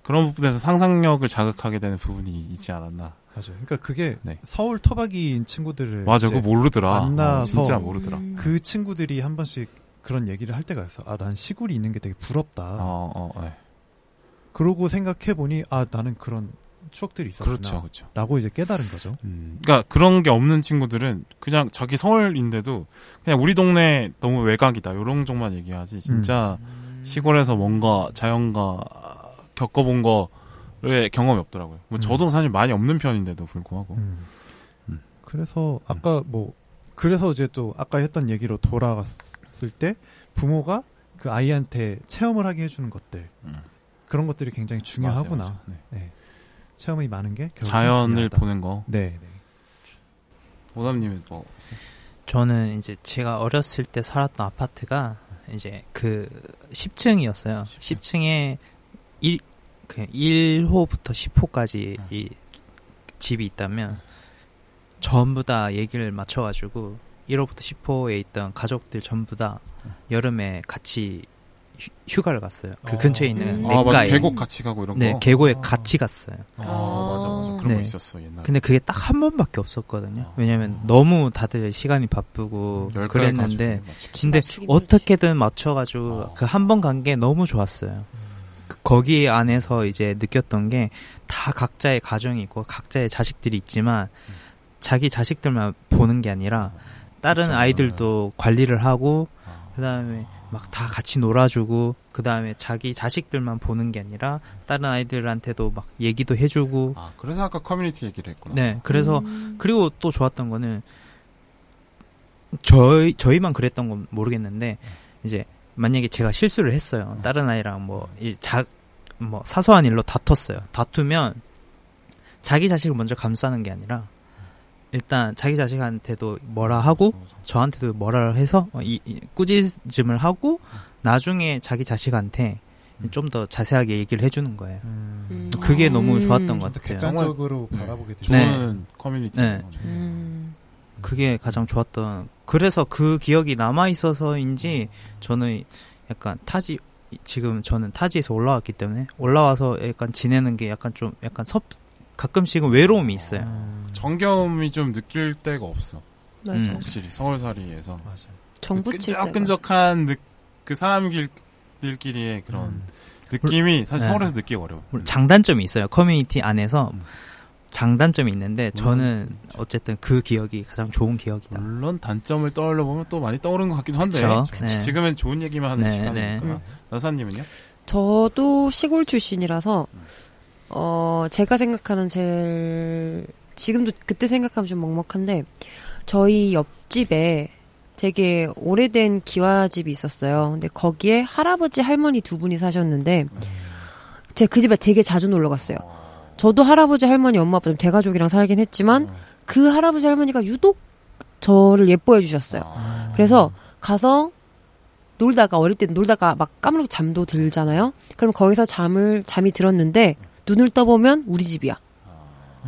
그런 부분에서 상상력을 자극하게 되는 부분이 있지 않았나. 맞아요. 그러니까 그게 네. 서울 토박이인 친구들을 맞아, 그거 모르더라. 만나서 어, 진짜 모르더라. 음. 그 친구들이 한 번씩 그런 얘기를 할 때가 있어. 아, 난 시골이 있는 게 되게 부럽다. 어, 어, 예. 그러고 생각해 보니 아, 나는 그런 추억들이 있었구나. 그렇죠, 그렇죠. 라고 이제 깨달은 거죠. 음, 그러니까 그런 게 없는 친구들은 그냥 자기 서울인데도 그냥 우리 동네 너무 외곽이다 이런 쪽만 얘기하지 진짜 시골에서 뭔가 자연과 겪어본 거 의 경험이 없더라고요. 뭐 음. 저도 사실 많이 없는 편인데도 불구하고 음. 음. 그래서 아까 뭐 그래서 이제 또 아까 했던 얘기로 돌아갔을 때 부모가 그 아이한테 체험을 하게 해주는 것들 음. 그런 것들이 굉장히 중요하구나. 맞아요, 맞아요. 네. 네. 체험이 많은 게 자연을 중요하다. 보는 거. 네, 네. 오담님은 뭐 있어요? 저는 이제 제가 어렸을 때 살았던 아파트가 이제 그 10층이었어요. 10층. 10층에 1, 그 1호부터 10호까지 음. 이 집이 있다면 전부 다 얘기를 맞춰가지고 1호부터 10호에 있던 가족들 전부 다 음. 여름에 같이 휴- 휴가를 갔어요. 그 어. 근처에 있는 음. 아, 맞아. 냇가에. 계곡 같이 가고 이런 네, 거. 계곡에 아. 같이 갔어요. 아, 맞아, 맞아. 그런 네. 거 있었어, 옛날에. 근데 그게 딱 한 번밖에 없었거든요. 아. 왜냐면 너무 다들 시간이 바쁘고 열 그랬는데 가지고 맞추고. 근데 어떻게든 맞춰 가지고 어. 그한 번 간 게 너무 좋았어요. 그- 거기 안에서 이제 느꼈던 게 다 각자의 가정이 있고 각자의 자식들이 있지만 자기 자식들만 보는 게 아니라 다른 그쵸. 아이들도 관리를 하고 아. 그 다음에 막 다 같이 놀아주고 그 다음에 자기 자식들만 보는 게 아니라 다른 아이들한테도 막 얘기도 해주고 아, 그래서 아까 커뮤니티 얘기를 했구나. 네 그래서 음. 그리고 또 좋았던 거는 저희 저희만 그랬던 건 모르겠는데 이제 만약에 제가 실수를 했어요. 다른 아이랑 뭐 이 자 뭐 사소한 일로 다퉜어요. 다투면 자기 자식을 먼저 감싸는 게 아니라 일단 자기 자식한테도 뭐라 하고 맞아, 맞아. 저한테도 뭐라 해서 어, 이, 이 꾸짖음을 하고 나중에 자기 자식한테 좀 더 자세하게 얘기를 해주는 거예요. 음. 음. 그게 너무 좋았던 좀것더 같아요. 객관적으로 네. 바라보게 되죠. 좋은 커뮤니티. 네. 음. 그게 가장 좋았던 그래서 그 기억이 남아 있어서인지 저는 약간 타지 지금 저는 타지에서 올라왔기 때문에 올라와서 약간 지내는 게 약간 좀 약간 섭 가끔씩은 외로움이 있어요. 음. 정겨움이 좀 느낄 데가 없어. 맞아. 음. 확실히 서울살이에서 맞아. 정부 칠 때가. 끈적끈적한 느, 그 사람들끼리의 그런 음. 느낌이 사실 네. 서울에서 느끼기 어려워. 장단점이 있어요. 커뮤니티 안에서 음. 장단점이 있는데 저는 어쨌든 그 기억이 가장 좋은 기억이다. 물론 단점을 떠올려 보면 또 많이 떠오르는 것 같기도 한데 그쵸? 네. 지금은 좋은 얘기만 하는 네, 시간이니까. 네. 나사님은요? 저도 시골 출신이라서 어 제가 생각하는 제일 지금도 그때 생각하면 좀 먹먹한데 저희 옆집에 되게 오래된 기와집이 있었어요. 근데 거기에 할아버지 할머니 두 분이 사셨는데 제가 그 집에 되게 자주 놀러 갔어요. 저도 할아버지 할머니 엄마 아빠 좀 대가족이랑 살긴 했지만 그 할아버지 할머니가 유독 저를 예뻐해 주셨어요. 아, 그래서 가서 놀다가 어릴 때 놀다가 막 까무르고 잠도 들잖아요. 그럼 거기서 잠을 잠이 들었는데 눈을 떠보면 우리 집이야.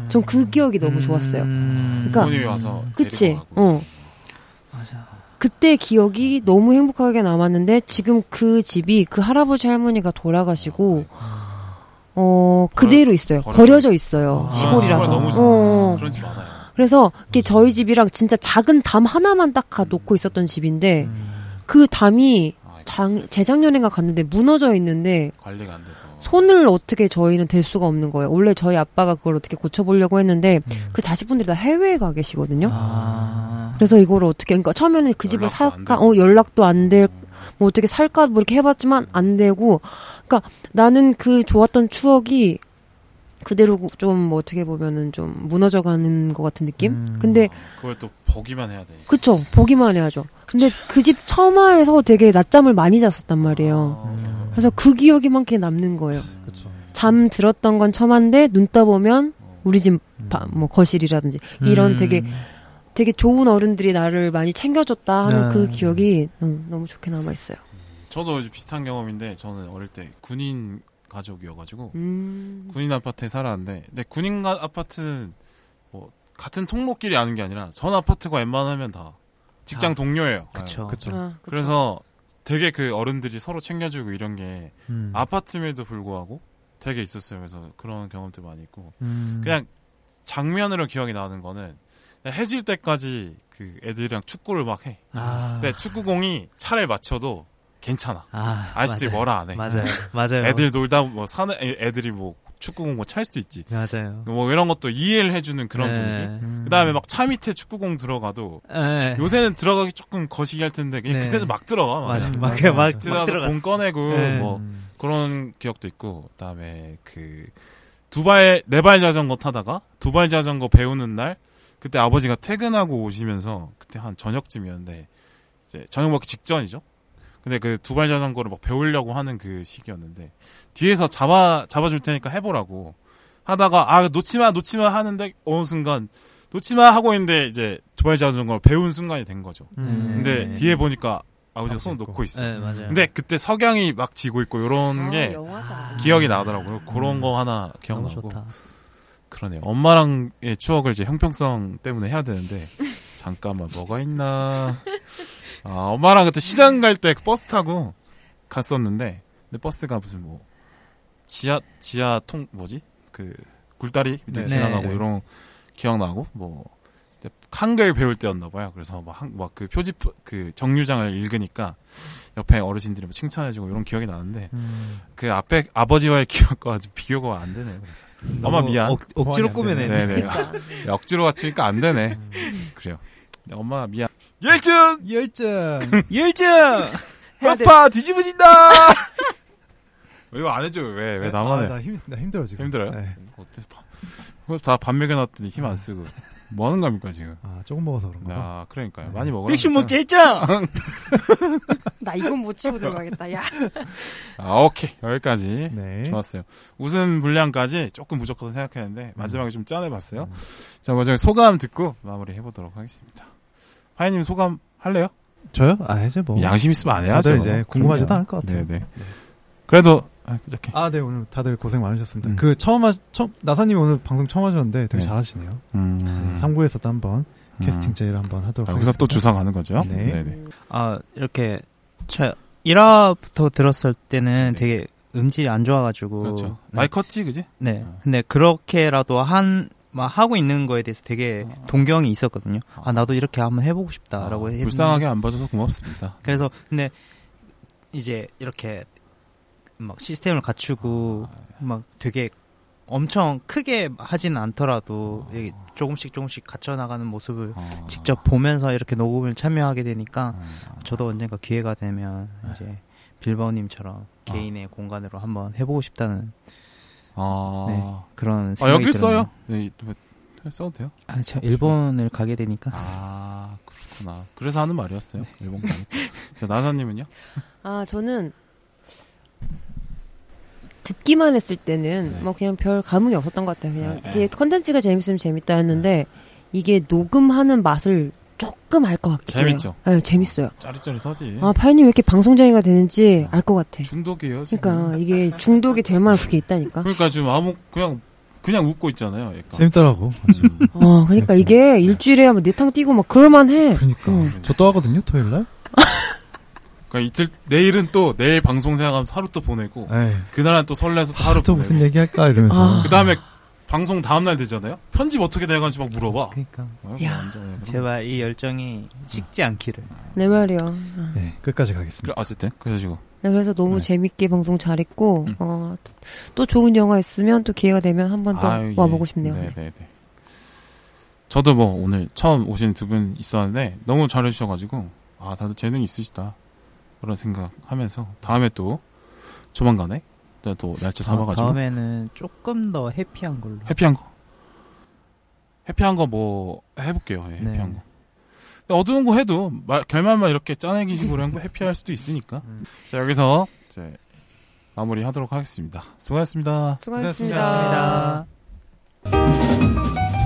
전 그 기억이 너무 좋았어요. 음, 그러니까- 부모님이 와서 그치? 데리고 가고. 어. 맞아. 그때 기억이 너무 행복하게 남았는데 지금 그 집이 그 할아버지 할머니가 돌아가시고 어 그대로 있어요. 버려져 있어요. 아, 시골이라서. 시골 너무 어. 그런 집 많아요. 그래서 이게 저희 집이랑 진짜 작은 담 하나만 딱 가- 놓고 있었던 집인데 음. 그 담이 아, 장, 재작년인가 갔는데 무너져 있는데 관리가 안 돼서. 손을 어떻게 저희는 댈 수가 없는 거예요. 원래 저희 아빠가 그걸 어떻게 고쳐보려고 했는데 음. 그 자식분들이 다 해외에 가 계시거든요. 아. 그래서 이거를 어떻게 그러니까 처음에는 그 집을 살까. 어 연락도 안될뭐 어떻게 살까 뭐 이렇게 해봤지만 안 되고 그러니까 나는 그 좋았던 추억이 그대로 좀 뭐 어떻게 보면은 좀 무너져가는 것 같은 느낌. 음. 근데 아, 그걸 또 보기만 해야 돼. 그쵸 보기만 해야죠. 근데 그 집 처마에서 되게 낮잠을 많이 잤었단 말이에요. 음. 그래서 그 기억이 많게 남는 거예요. 그쵸. 잠 들었던 건 처마인데 눈 떠 보면 우리 집 바- 음. 뭐 거실이라든지 이런 음. 되게 되게 좋은 어른들이 나를 많이 챙겨줬다 하는 네. 그 기억이 음, 너무 좋게 남아 있어요. 저도 이제 비슷한 경험인데 저는 어릴 때 군인 가족이어가지고 음. 군인 아파트에 살았는데 근데 군인 가- 아파트는 뭐 같은 통로끼리 아는 게 아니라 전 아파트가 웬만하면 다 직장 아, 동료예요. 그쵸. 네. 그쵸. 아. 그래서 되게 그 어른들이 서로 챙겨주고 이런 게 음. 아파트임에도 불구하고 되게 있었어요. 그래서 그런 경험도 많이 있고 음. 그냥 장면으로 기억이 나는 거는 해질 때까지 그 애들이랑 축구를 막 해. 아. 근데 축구공이 차를 맞춰도 괜찮아. 아, 맞아요. 뭐라 안 해. 맞아요. 맞아요. 애들 놀다 뭐 사는 애- 애들이 뭐 축구공 뭐찰 수도 있지. 맞아요. 뭐 이런 것도 이해를 해주는 그런 분위기. 음. 그다음에 막 차 밑에 축구공 들어가도 네. 요새는 들어가기 조금 거시기 할 텐데 그냥 네. 그때는 막 들어가. 막. 맞아. 음, 막, 맞아, 막. 막 들어가서. 공 꺼내고 네. 뭐 음. 그런 기억도 있고 그다음에 그 두발 네발 자전거 타다가 두발 자전거 배우는 날 그때 아버지가 퇴근하고 오시면서 그때 한 저녁쯤이었는데 이제 저녁 먹기 직전이죠. 근데 그 두발 자전거를 막 배우려고 하는 그 시기였는데 뒤에서 잡아 잡아줄 테니까 해보라고 하다가 아 놓치마 놓치마 하는데 어느 순간 놓치마 하고 있는데 이제 두발 자전거를 배운 순간이 된 거죠. 음. 근데 네. 뒤에 보니까 아버지가 아버지 손을 있고. 놓고 있어. 네, 맞아요. 근데 그때 석양이 막 지고 있고 이런 게 아, 영화다. 기억이 나더라고요. 그런 거 하나 기억나고. 그러네요. 엄마랑의 추억을 이제 형평성 때문에 해야 되는데 잠깐만 뭐가 있나? 아 엄마랑 그때 시장 갈 때 버스 타고 갔었는데 근데 버스가 무슨 뭐 지하 지하 통 뭐지 그 굴다리 밑에 네. 지나가고 네. 이런 기억나고 뭐 한글 배울 때였나 봐요. 그래서 막 그 표지 그 정류장을 읽으니까 옆에 어르신들이 뭐 칭찬해주고 이런 기억이 나는데 음, 그 앞에 아버지와의 기억과 좀 비교가 안 되네요. 그래서 엄마 미안. 억, 억지로. 꾸며내네. 네네. 억지로 갖추니까 안 되네. 그래요. 네, 엄마 미안. 열정 열정. 열정! 아빠 뒤집어진다. 왜 이거 안 해줘? 왜 왜 나만 아, 해? 나, 힘, 나 힘들어 지금. 힘들어요? 네. 어때? 다밥 먹여놨더니 힘 안 쓰고 뭐 하는 겁니까 지금? 아 조금 먹어서 그런가. 봐. 아 그러니까요. 네. 많이 먹어. 백신 먹자 했잖아! 나 이건 못 치고 들어가겠다. 야. 아 오케이 여기까지. 네. 좋았어요. 웃음 분량까지 조금 부족하다 생각했는데 마지막에 좀 짠해봤어요. 음. 자 먼저 소감 듣고 마무리 해보도록 하겠습니다. 하이님 소감 할래요? 저요? 아 이제 뭐. 양심 있으면 안 해야죠. 다들 이제 궁금하지도. 않을 것 같아요. 네네. 그래도 아, 이렇게. 아, 네, 오늘 다들 고생 많으셨습니다. 음. 그, 처음 하, 처음, 나사님 오늘 방송 처음 하셨는데 되게 네. 잘하시네요. 음. 3부에서도 한번 음. 캐스팅 제의를 한번 하도록 아, 여기서 하겠습니다. 또 주사 가는 거죠? 네. 네네. 아, 이렇게, 저, 1화부터 들었을 때는 네. 되게 음질이 안 좋아가지고. 그렇죠. 네. 많이 컸지, 그지? 네. 어. 근데 그렇게라도 한, 막 하고 있는 거에 대해서 되게 어. 동경이 있었거든요. 어. 아, 나도 이렇게 한번 해보고 싶다라고 아, 했는데. 불쌍하게 안 봐줘서 고맙습니다. 그래서, 근데, 이제 이렇게, 막 시스템을 갖추고, 막 되게 엄청 크게 하지는 않더라도, 조금씩 조금씩 갖춰 나가는 모습을 어. 직접 보면서 이렇게 녹음을 참여하게 되니까, 어. 저도 언젠가 기회가 되면, 네. 이제, 빌바오님처럼 개인의 공간으로 한번 해보고 싶다는 아, 네, 그런 아 생각이 여길 들었네요. 써요? 네, 뭐, 써도 돼요? 아, 저 일본을 가게 되니까. 아, 그렇구나. 그래서 하는 말이었어요. 일본 가니. 자, 나사님은요? 아, 저는 듣기만 했을 때는 네. 뭐 그냥 별 감흥이 없었던 것 같아요. 그냥 네. 이게 컨텐츠가 재밌으면 재밌다 했는데 이게 녹음하는 맛을 조금 알 것 같긴 해요. 재밌죠? 네, 재밌어요. 짜릿짜릿하지. 아, 파이님 왜 이렇게 방송쟁이가 되는지 알 것 같아. 중독이에요, 지금. 그러니까 이게 중독이 될 만한 그게 있다니까. 그러니까 지금 아무, 그냥, 그냥 웃고 있잖아요, 약간. 재밌더라고. 어, 그러니까 이게 일주일에 한번 네탕 뛰고 막 그럴만해. 그러니까. 음. 저또 하거든요, 토요일 날. 그러니까 이틀, 내일은 또, 내일 방송 생각하면서 하루 또 보내고, 에이. 그날은 또 설레서 또 하루 또 보내고. 무슨 얘기 할까 이러면서. 아. 그 다음에 방송 다음날 되잖아요? 편집 어떻게 돼가는지 막 물어봐. 그러니까 아이고, 야. 완전, 예. 제발 이 열정이 식지 않기를. 내 말이야. 네, 끝까지 가겠습니다. 그래, 어쨌든, 그래가지고. 네, 그래서 너무 네. 재밌게 방송 잘했고 음. 어, 또 좋은 영화 있으면 또 기회가 되면 한 번더 아유, 예. 와보고 싶네요. 네 네 네. 저도 뭐 오늘 처음 오신 두 분 있었는데 너무 잘해주셔가지고 아 다들 재능이 있으시다 그런 생각하면서 다음에 또 조만간에 또, 또 날짜 잡아가지고 다음에는 조금 더 해피한 걸로. 해피한 거 해피한 거 뭐 해볼게요 예, 네. 해피한 거 근데 어두운 거 해도 마- 결말만 이렇게 짜내기 식으로 한거 해피할 수도 있으니까 음. 자 여기서 이제 마무리 하도록 하겠습니다 수고하셨습니다 수고하셨습니다. 감사합니다.